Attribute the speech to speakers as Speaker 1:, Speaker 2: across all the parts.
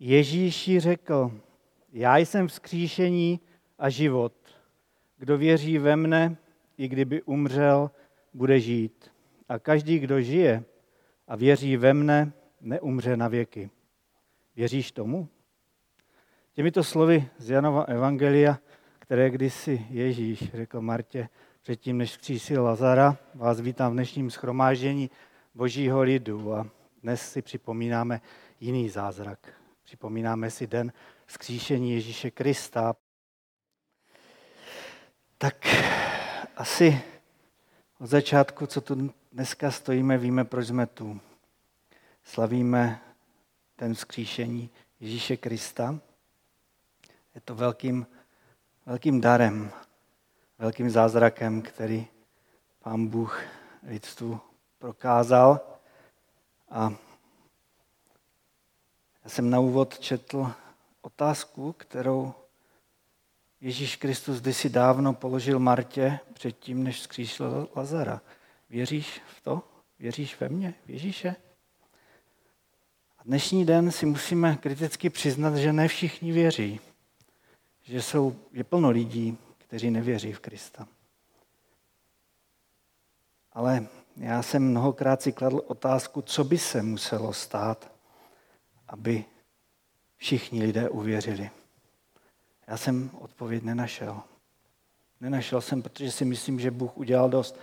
Speaker 1: Ježíši řekl, já jsem vzkříšení a život. Kdo věří ve mne, i kdyby umřel, bude žít. A každý, kdo žije a věří ve mne, neumře na věky. Věříš tomu? Těmito slovy z Janova Evangelia, které kdysi Ježíš řekl Martě předtím, než vzkřísil Lazara, vás vítám v dnešním schromáždění božího lidu a dnes si připomínáme jiný zázrak. Připomínáme si den vzkříšení Ježíše Krista. Tak asi od začátku, co tu dneska stojíme, víme, proč jsme tu. Slavíme ten vzkříšení Ježíše Krista. Je to velkým, velkým darem, velkým zázrakem, který pán Bůh lidstvu prokázal. A já jsem na úvod četl otázku, kterou Ježíš Kristus kdysi dávno položil Martě předtím, než zkříšil Lazara. Věříš v to? Věříš ve mně? V Ježíše? A dnešní den si musíme kriticky přiznat, že ne všichni věří. Že jsou, je plno lidí, kteří nevěří v Krista. Ale já jsem mnohokrát si kladl otázku, co by se muselo stát, aby všichni lidé uvěřili. Já jsem odpověď nenašel. Nenašel jsem, protože si myslím, že Bůh udělal dost.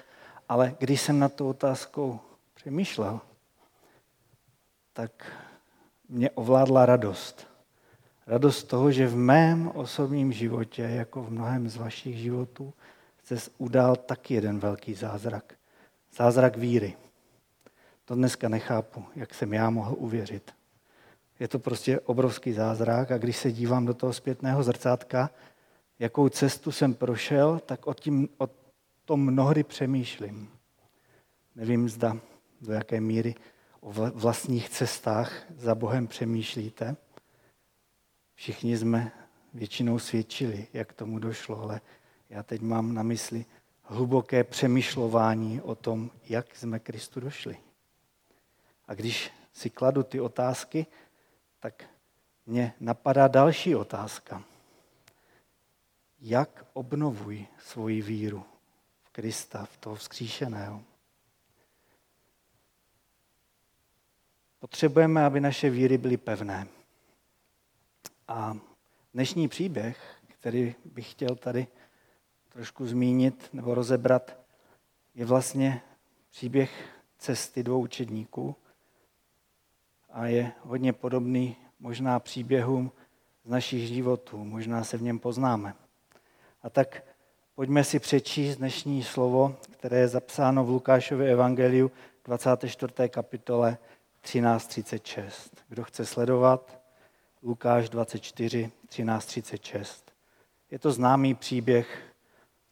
Speaker 1: Ale když jsem na tu otázkou přemýšlel, tak mě ovládla radost. Radost toho, že v mém osobním životě, jako v mnohem z vašich životů, se udál taky jeden velký zázrak. Zázrak víry. To dneska nechápu, jak jsem já mohl uvěřit. Je to prostě obrovský zázrak a když se dívám do toho zpětného zrcátka, jakou cestu jsem prošel, tak o, tím, o tom mnohdy přemýšlím. Nevím, zda do jaké míry o vlastních cestách za Bohem přemýšlíte. Všichni jsme většinou svědčili, jak tomu došlo, ale já teď mám na mysli hluboké přemýšlování o tom, jak jsme Kristu došli. A když si kladu ty otázky, tak mě napadá další otázka. Jak obnovuj svoji víru v Krista, v toho vzkříšeného? Potřebujeme, aby naše víry byly pevné. A dnešní příběh, který bych chtěl tady trošku zmínit nebo rozebrat, je vlastně příběh cesty dvou učedníků a je hodně podobný možná příběhům z našich životů. Možná se v něm poznáme. A tak pojďme si přečíst dnešní slovo, které je zapsáno v Lukášově evangeliu 24. kapitole 13.36. Kdo chce sledovat, Lukáš 24, 13.36. Je to známý příběh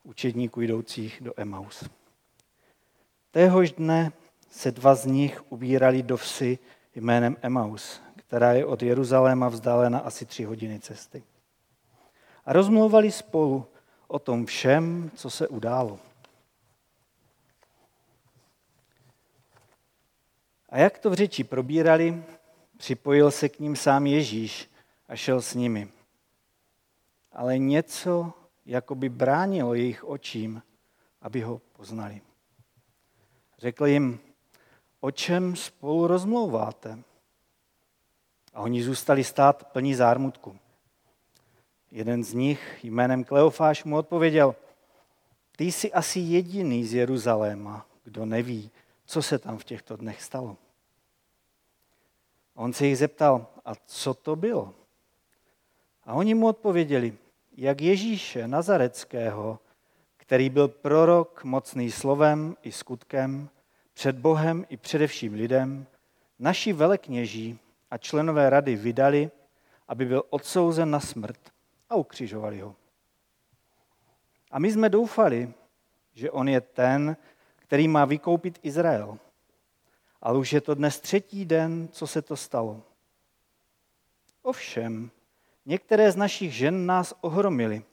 Speaker 1: učedníků jdoucích do Emaus. Téhož dne se dva z nich ubírali do vsi jménem Emaus, která je od Jeruzaléma vzdálena asi tři hodiny cesty. A rozmlouvali spolu o tom všem, co se událo. A jak to v řeči probírali, připojil se k ním sám Ježíš a šel s nimi. Ale něco jako by bránilo jejich očím, aby ho poznali. Řekl jim, o čem spolu rozmlouváte? A oni zůstali stát plní zármutku. Jeden z nich jménem Kleofáš mu odpověděl, ty jsi asi jediný z Jeruzaléma, kdo neví, co se tam v těchto dnech stalo. On se jich zeptal, a co to bylo? A oni mu odpověděli, jak Ježíše Nazareckého, který byl prorok mocný slovem i skutkem, před Bohem i především lidem, naši velekněží a členové rady vydali, aby byl odsouzen na smrt a ukřižovali ho. A my jsme doufali, že on je ten, který má vykoupit Izrael. Ale už je to dnes třetí den, co se to stalo. Ovšem, některé z našich žen nás ohromili.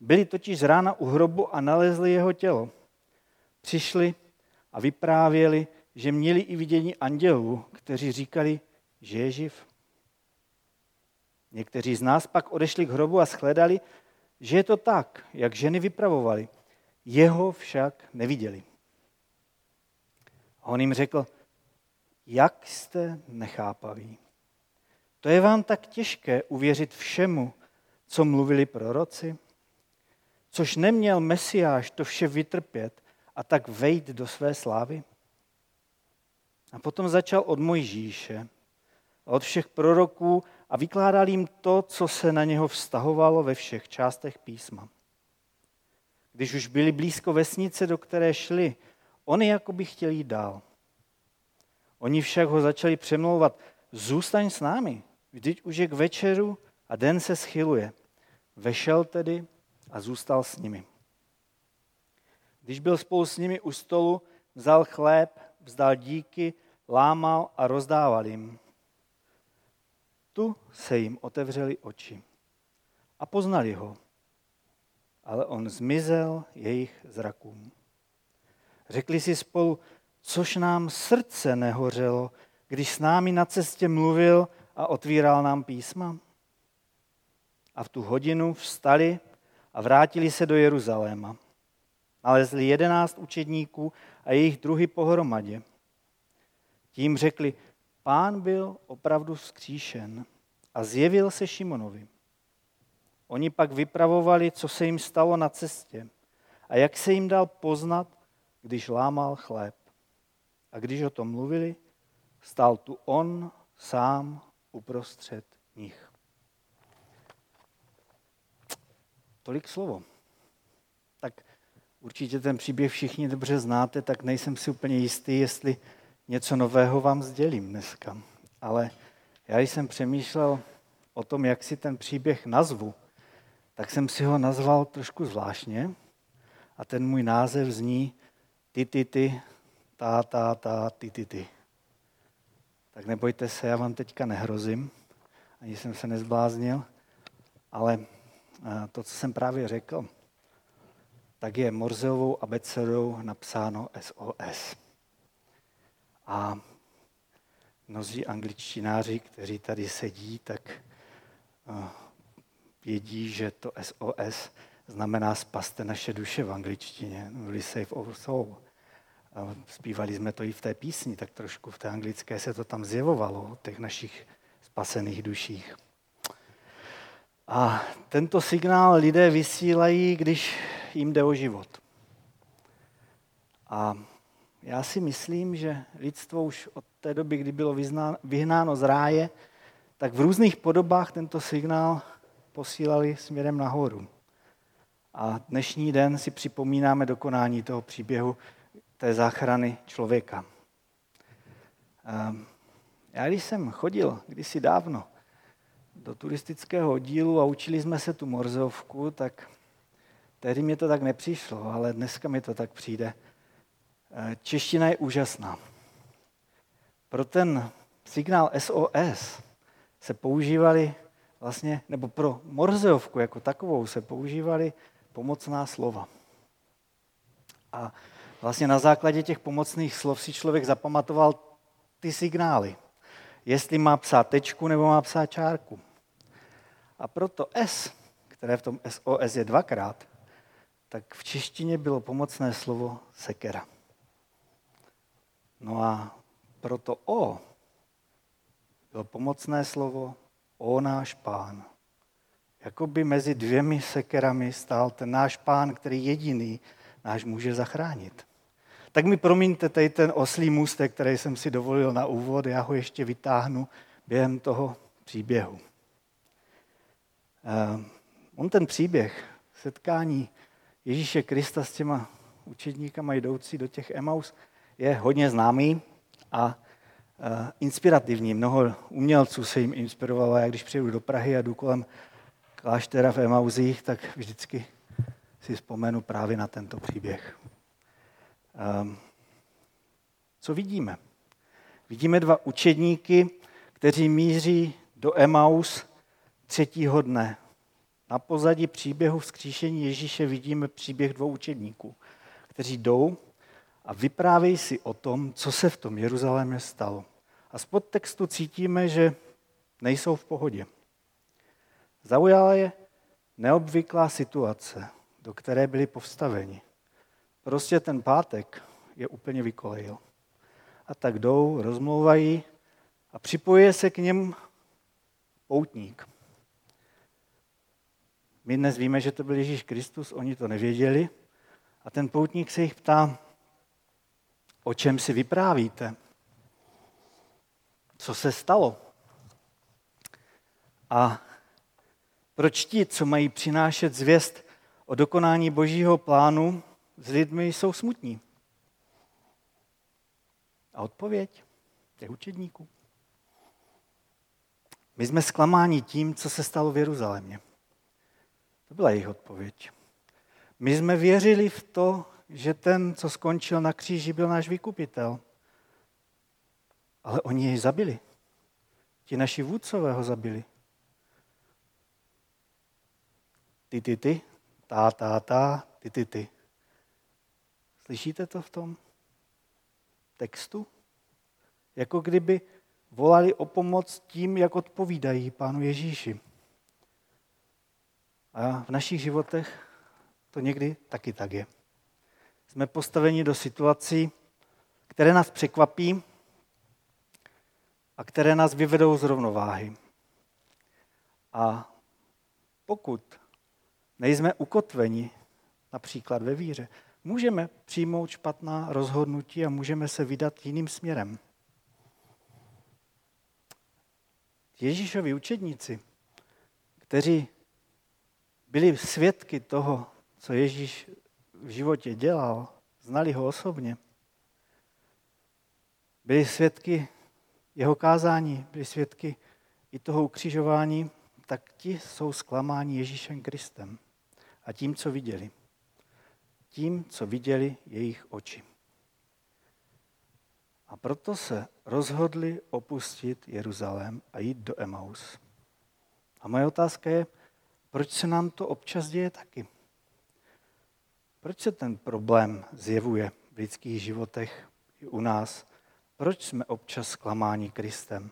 Speaker 1: Byli totiž z rána u hrobu a nalezli jeho tělo. Přišli a vyprávěli, že měli i vidění andělů, kteří říkali, že je živ. Někteří z nás pak odešli k hrobu a shledali, že je to tak, jak ženy vypravovali. Jeho však neviděli. A on jim řekl, jak jste nechápaví. To je vám tak těžké uvěřit všemu, co mluvili proroci? Což neměl Mesiáš to vše vytrpět a tak vejít do své slávy? A potom začal od Mojžíše, od všech proroků a vykládal jim to, co se na něho vztahovalo ve všech částech písma. Když už byli blízko vesnice, do které šli, oni jako by chtěli jít dál. Oni však ho začali přemlouvat, zůstaň s námi, vždyť už je k večeru a den se schyluje. Vešel tedy a zůstal s nimi. Když byl spolu s nimi u stolu, vzal chléb, vzdal díky, lámal a rozdával jim. Tu se jim otevřely oči a poznali ho, ale on zmizel jejich zrakům. Řekli si spolu, což nám srdce nehořelo, když s námi na cestě mluvil a otvíral nám písma. A v tu hodinu vstali a vrátili se do Jeruzaléma. Nalezli jedenáct učedníků a jejich druhy pohromadě. Tím řekli, pán byl opravdu vzkříšen a zjevil se Šimonovi. Oni pak vypravovali, co se jim stalo na cestě a jak se jim dal poznat, když lámal chléb. A když o tom mluvili, stál tu on sám uprostřed nich. Tolik slovo. Tak určitě ten příběh všichni dobře znáte, tak nejsem si úplně jistý, jestli něco nového vám sdělím dneska. Ale já jsem přemýšlel o tom, jak si ten příběh nazvu, tak jsem si ho nazval trošku zvláštně a ten můj název zní ty, ty, ty, ta, ta, ta, ty, ty, ty. Tak nebojte se, já vám teďka nehrozím, ani jsem se nezbláznil, ale to, co jsem právě řekl, tak je Morzeovou abecedou napsáno SOS. A mnozí angličtináři, kteří tady sedí, tak vědí, že to SOS znamená spaste naše duše v angličtině, really save our soul. Zpívali jsme to i v té písni, tak trošku v té anglické se to tam zjevovalo, o těch našich spasených duších. A tento signál lidé vysílají, když jim jde o život. A já si myslím, že lidstvo už od té doby, kdy bylo vyhnáno z ráje, tak v různých podobách tento signál posílali směrem nahoru. A dnešní den si připomínáme dokonání toho příběhu té záchrany člověka. Ehm, já když jsem chodil kdysi dávno do turistického oddílu a učili jsme se tu morzovku, tak tehdy mě to tak nepřišlo, ale dneska mi to tak přijde. Ehm, čeština je úžasná. Pro ten signál SOS se používali vlastně, nebo pro morzeovku jako takovou se používali pomocná slova. A vlastně na základě těch pomocných slov si člověk zapamatoval ty signály. Jestli má psát tečku nebo má psát čárku. A proto S, které v tom SOS je dvakrát, tak v češtině bylo pomocné slovo sekera. No a proto O bylo pomocné slovo O náš pán. Jakoby mezi dvěmi sekerami stál ten náš pán, který jediný náš může zachránit. Tak mi promiňte tady ten oslý můstek, který jsem si dovolil na úvod, já ho ještě vytáhnu během toho příběhu. Uh, on ten příběh setkání Ježíše Krista s těma učedníkama jdoucí do těch Emaus je hodně známý a uh, inspirativní. Mnoho umělců se jim inspirovalo. Já když přijedu do Prahy a jdu kolem kláštera v Emauzích, tak vždycky si vzpomenu právě na tento příběh. Um, co vidíme? Vidíme dva učedníky, kteří míří do Emaus třetího dne. Na pozadí příběhu vzkříšení Ježíše vidíme příběh dvou učedníků, kteří jdou a vyprávějí si o tom, co se v tom Jeruzalémě stalo. A z podtextu cítíme, že nejsou v pohodě. Zaujala je neobvyklá situace, do které byli povstaveni. Prostě ten pátek je úplně vykolejil. A tak jdou, rozmlouvají a připojuje se k něm poutník. My dnes víme, že to byl Ježíš Kristus, oni to nevěděli. A ten poutník se jich ptá, o čem si vyprávíte? Co se stalo? A proč ti, co mají přinášet zvěst o dokonání božího plánu, s lidmi jsou smutní? A odpověď těch učedníků. My jsme zklamáni tím, co se stalo v Jeruzalémě. To byla jejich odpověď. My jsme věřili v to, že ten, co skončil na kříži, byl náš vykupitel. Ale oni jej zabili. Ti naši vůdcové ho zabili. Ty, ty, ty, tá, tá, tá, ty, ty, ty. Slyšíte to v tom textu? Jako kdyby volali o pomoc tím, jak odpovídají Pánu Ježíši. A v našich životech to někdy taky tak je. Jsme postaveni do situací, které nás překvapí a které nás vyvedou z rovnováhy. A pokud nejsme ukotveni například ve víře, můžeme přijmout špatná rozhodnutí a můžeme se vydat jiným směrem. Ježíšovi učedníci, kteří byli svědky toho, co Ježíš v životě dělal, znali ho osobně, byli svědky jeho kázání, byli svědky i toho ukřižování, tak ti jsou zklamáni Ježíšem Kristem a tím, co viděli. Tím, co viděli jejich oči. A proto se rozhodli opustit Jeruzalém a jít do Emaus. A moje otázka je, proč se nám to občas děje taky? Proč se ten problém zjevuje v lidských životech i u nás? Proč jsme občas zklamáni Kristem?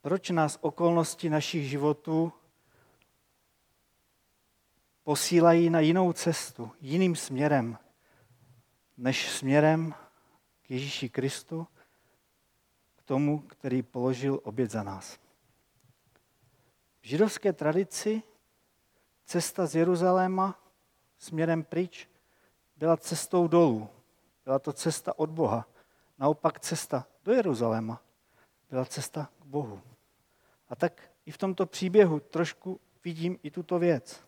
Speaker 1: Proč nás okolnosti našich životů posílají na jinou cestu, jiným směrem, než směrem k Ježíši Kristu, k tomu, který položil oběd za nás. Židovské tradici cesta z Jeruzaléma směrem pryč byla cestou dolů. Byla to cesta od Boha. Naopak cesta do Jeruzaléma byla cesta k Bohu. A tak i v tomto příběhu trošku vidím i tuto věc.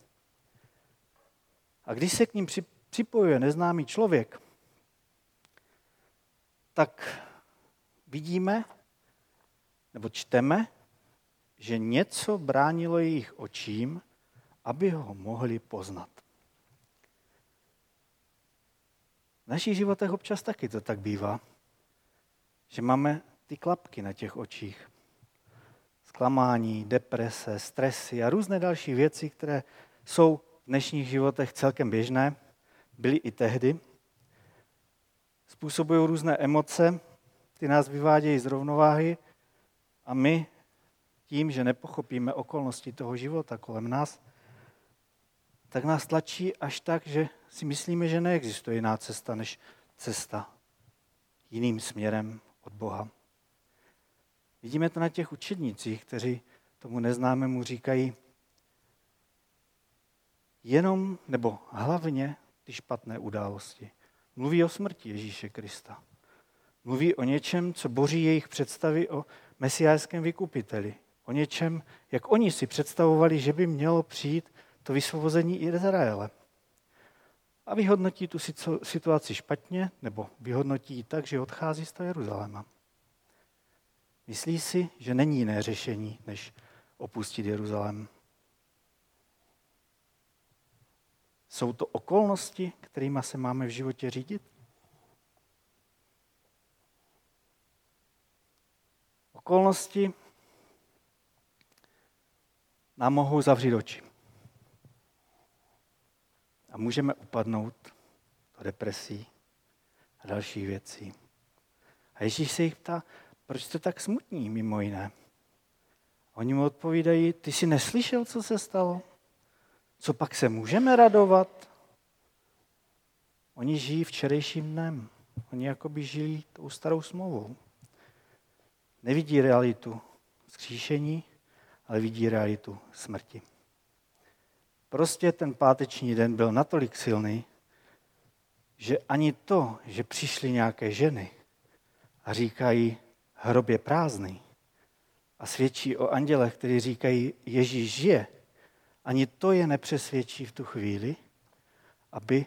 Speaker 1: A když se k ním připojuje neznámý člověk, tak vidíme nebo čteme, že něco bránilo jejich očím, aby ho mohli poznat. V našich životech občas taky to tak bývá, že máme ty klapky na těch očích. Zklamání, deprese, stresy a různé další věci, které jsou v dnešních životech celkem běžné, byly i tehdy. Způsobují různé emoce, ty nás vyvádějí z rovnováhy a my tím, že nepochopíme okolnosti toho života kolem nás, tak nás tlačí až tak, že si myslíme, že neexistuje jiná cesta než cesta jiným směrem od Boha. Vidíme to na těch učednicích, kteří tomu neznámému říkají jenom nebo hlavně ty špatné události. Mluví o smrti Ježíše Krista. Mluví o něčem, co boří jejich představy o mesiářském vykupiteli. O něčem, jak oni si představovali, že by mělo přijít to vysvobození Izraele. A vyhodnotí tu situaci špatně, nebo vyhodnotí ji tak, že odchází z toho Jeruzaléma. Myslí si, že není jiné řešení, než opustit Jeruzalém. Jsou to okolnosti, kterými se máme v životě řídit? Okolnosti nám mohou zavřít oči. A můžeme upadnout do depresí a dalších věcí. A Ježíš se jich ptá, proč jste tak smutní, mimo jiné? Oni mu odpovídají, ty jsi neslyšel, co se stalo? Co pak se můžeme radovat? Oni žijí včerejším dnem. Oni jako by žili tou starou smlouvou. Nevidí realitu zkříšení, ale vidí realitu smrti. Prostě ten páteční den byl natolik silný, že ani to, že přišly nějaké ženy a říkají, hrob je prázdný a svědčí o andělech, kteří říkají, Ježíš žije, ani to je nepřesvědčí v tu chvíli, aby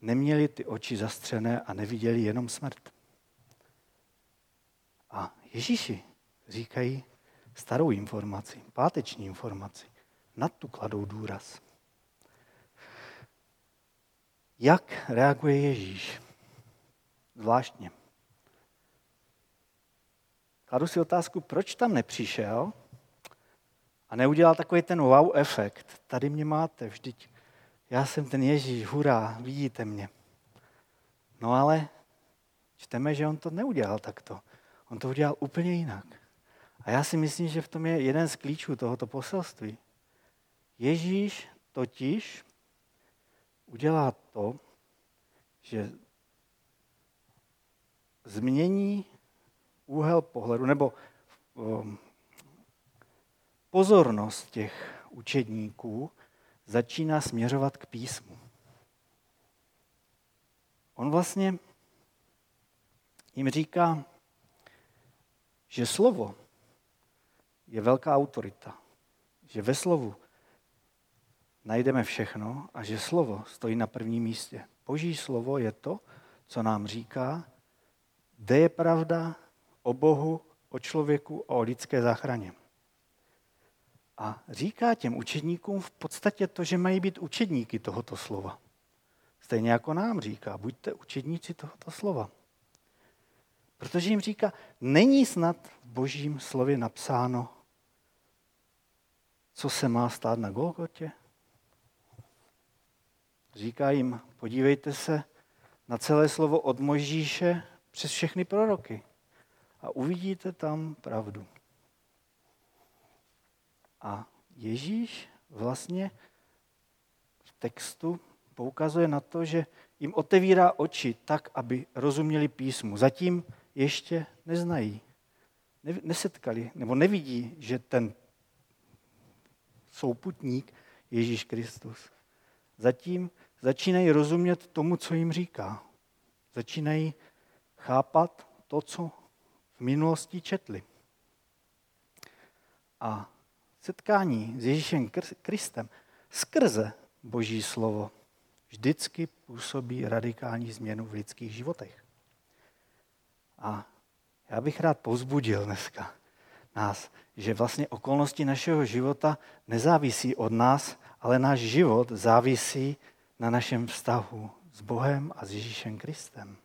Speaker 1: neměli ty oči zastřené a neviděli jenom smrt. A Ježíši říkají starou informaci, páteční informaci. Na tu kladou důraz. Jak reaguje Ježíš? Zvláštně. Kladu si otázku, proč tam nepřišel a neudělal takový ten wow efekt. Tady mě máte, vždyť já jsem ten Ježíš, hurá, vidíte mě. No ale čteme, že on to neudělal takto. On to udělal úplně jinak. A já si myslím, že v tom je jeden z klíčů tohoto poselství. Ježíš totiž udělá to, že změní úhel pohledu nebo um, pozornost těch učedníků začíná směřovat k písmu. On vlastně jim říká, že slovo je velká autorita, že ve slovu najdeme všechno a že slovo stojí na prvním místě. Boží slovo je to, co nám říká, kde je pravda o Bohu, o člověku a o lidské záchraně. A říká těm učedníkům v podstatě to, že mají být učedníky tohoto slova. Stejně jako nám říká, buďte učedníci tohoto slova. Protože jim říká, není snad v božím slově napsáno, co se má stát na Golgotě? Říká jim, podívejte se na celé slovo od Možíše přes všechny proroky a uvidíte tam pravdu. A Ježíš vlastně v textu poukazuje na to, že jim otevírá oči tak, aby rozuměli písmu. Zatím ještě neznají, nesetkali nebo nevidí, že ten souputník Ježíš Kristus. Zatím začínají rozumět tomu, co jim říká. Začínají chápat to, co v minulosti četli. A setkání s Ježíšem Kristem skrze Boží slovo vždycky působí radikální změnu v lidských životech. A já bych rád povzbudil dneska nás, že vlastně okolnosti našeho života nezávisí od nás, ale náš život závisí na našem vztahu s Bohem a s Ježíšem Kristem.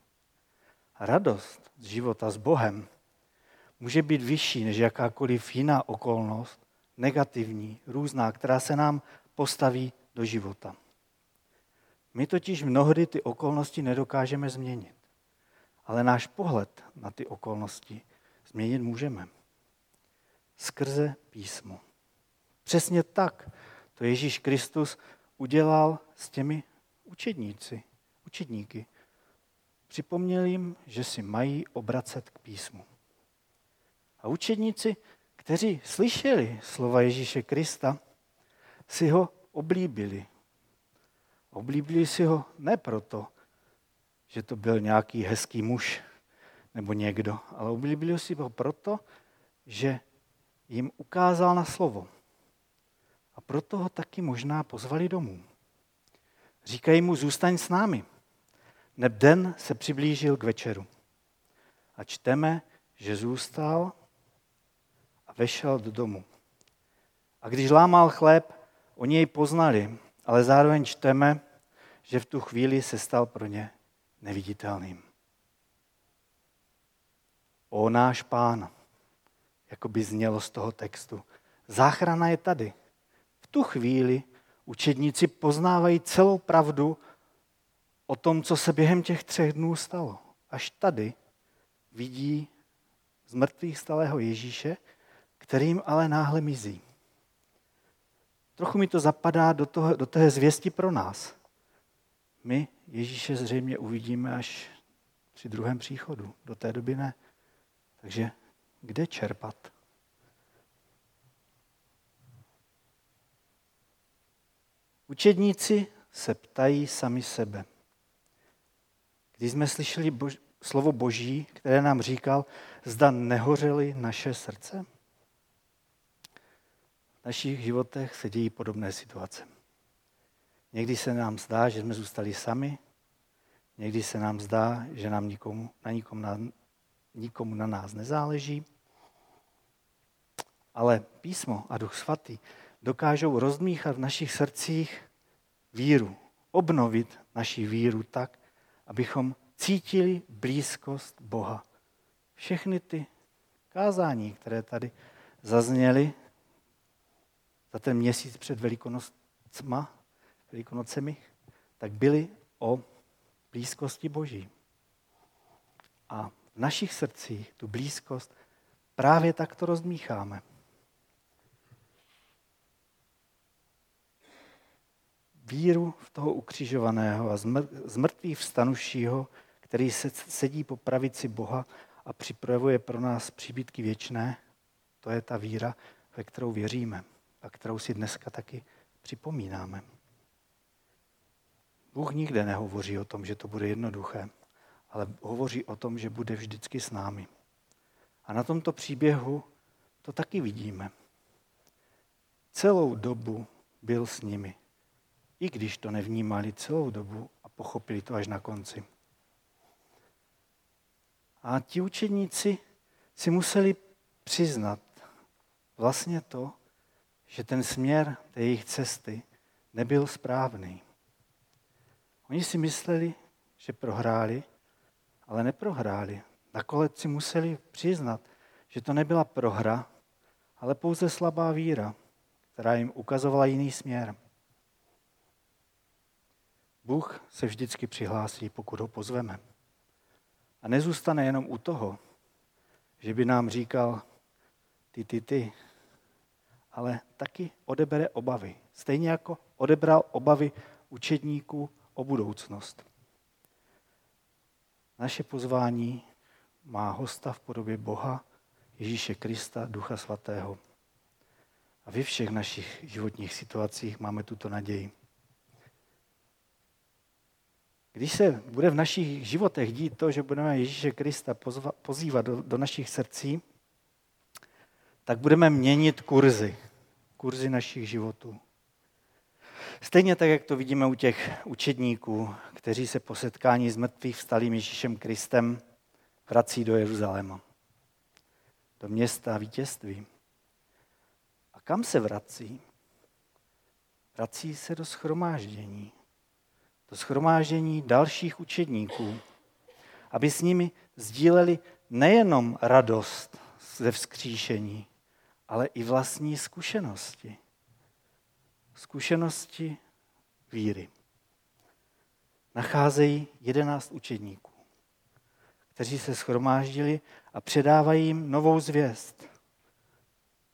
Speaker 1: Radost z života s Bohem může být vyšší než jakákoliv jiná okolnost, negativní, různá, která se nám postaví do života. My totiž mnohdy ty okolnosti nedokážeme změnit, ale náš pohled na ty okolnosti změnit můžeme. Skrze písmo. Přesně tak to Ježíš Kristus udělal s těmi učedníci, učedníky. Připomněl jim, že si mají obracet k písmu. A učedníci kteří slyšeli slova Ježíše Krista, si ho oblíbili. Oblíbili si ho ne proto, že to byl nějaký hezký muž nebo někdo, ale oblíbili si ho proto, že jim ukázal na slovo. A proto ho taky možná pozvali domů. Říkají mu, zůstaň s námi. Neb den se přiblížil k večeru. A čteme, že zůstal vešel do domu. A když lámal chléb, oni jej poznali, ale zároveň čteme, že v tu chvíli se stal pro ně neviditelným. O náš pán, jako by znělo z toho textu. Záchrana je tady. V tu chvíli učedníci poznávají celou pravdu o tom, co se během těch třech dnů stalo. Až tady vidí z mrtvých stalého Ježíše, kterým ale náhle mizí. Trochu mi to zapadá do, toho, do té zvěsti pro nás. My Ježíše zřejmě uvidíme až při druhém příchodu. Do té doby ne. Takže kde čerpat? Učedníci se ptají sami sebe. Když jsme slyšeli bož, slovo Boží, které nám říkal, zda nehořely naše srdce? V našich životech se dějí podobné situace. Někdy se nám zdá, že jsme zůstali sami, někdy se nám zdá, že nám nikomu, na, nikom na, nikomu na nás nezáleží, ale písmo a duch svatý dokážou rozmíchat v našich srdcích víru, obnovit naši víru tak, abychom cítili blízkost Boha. Všechny ty kázání, které tady zazněly za ten měsíc před Velikonocma, Velikonocemi, tak byly o blízkosti Boží. A v našich srdcích tu blízkost právě takto rozmícháme. Víru v toho ukřižovaného a zmrtvých vstanušího, který se sedí po pravici Boha a připravuje pro nás příbytky věčné, to je ta víra, ve kterou věříme a kterou si dneska taky připomínáme. Bůh nikde nehovoří o tom, že to bude jednoduché, ale hovoří o tom, že bude vždycky s námi. A na tomto příběhu to taky vidíme. Celou dobu byl s nimi, i když to nevnímali celou dobu a pochopili to až na konci. A ti učedníci si museli přiznat vlastně to, že ten směr té jejich cesty nebyl správný. Oni si mysleli, že prohráli, ale neprohráli. Nakonec si museli přiznat, že to nebyla prohra, ale pouze slabá víra, která jim ukazovala jiný směr. Bůh se vždycky přihlásí, pokud ho pozveme. A nezůstane jenom u toho, že by nám říkal ty, ty, ty, ale taky odebere obavy. Stejně jako odebral obavy učedníků o budoucnost. Naše pozvání má hosta v podobě Boha, Ježíše Krista, Ducha Svatého. A ve všech našich životních situacích máme tuto naději. Když se bude v našich životech dít to, že budeme Ježíše Krista pozva, pozývat do, do našich srdcí, tak budeme měnit kurzy, kurzy našich životů. Stejně tak, jak to vidíme u těch učedníků, kteří se po setkání s mrtvých vstalým Ježíšem Kristem vrací do Jeruzaléma, do města vítězství. A kam se vrací? Vrací se do schromáždění. Do schromáždění dalších učedníků, aby s nimi sdíleli nejenom radost ze vzkříšení, ale i vlastní zkušenosti zkušenosti víry. Nacházejí jedenáct učedníků, kteří se schromáždili a předávají jim novou zvěst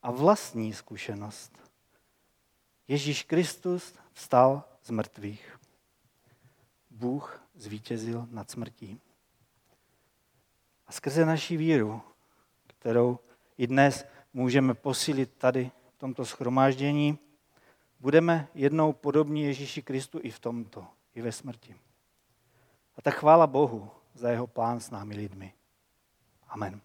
Speaker 1: a vlastní zkušenost. Ježíš Kristus vstal z mrtvých. Bůh zvítězil nad smrtí. A skrze naši víru, kterou i dnes můžeme posílit tady v tomto schromáždění, budeme jednou podobní Ježíši Kristu i v tomto, i ve smrti. A tak chvála Bohu za jeho plán s námi lidmi. Amen.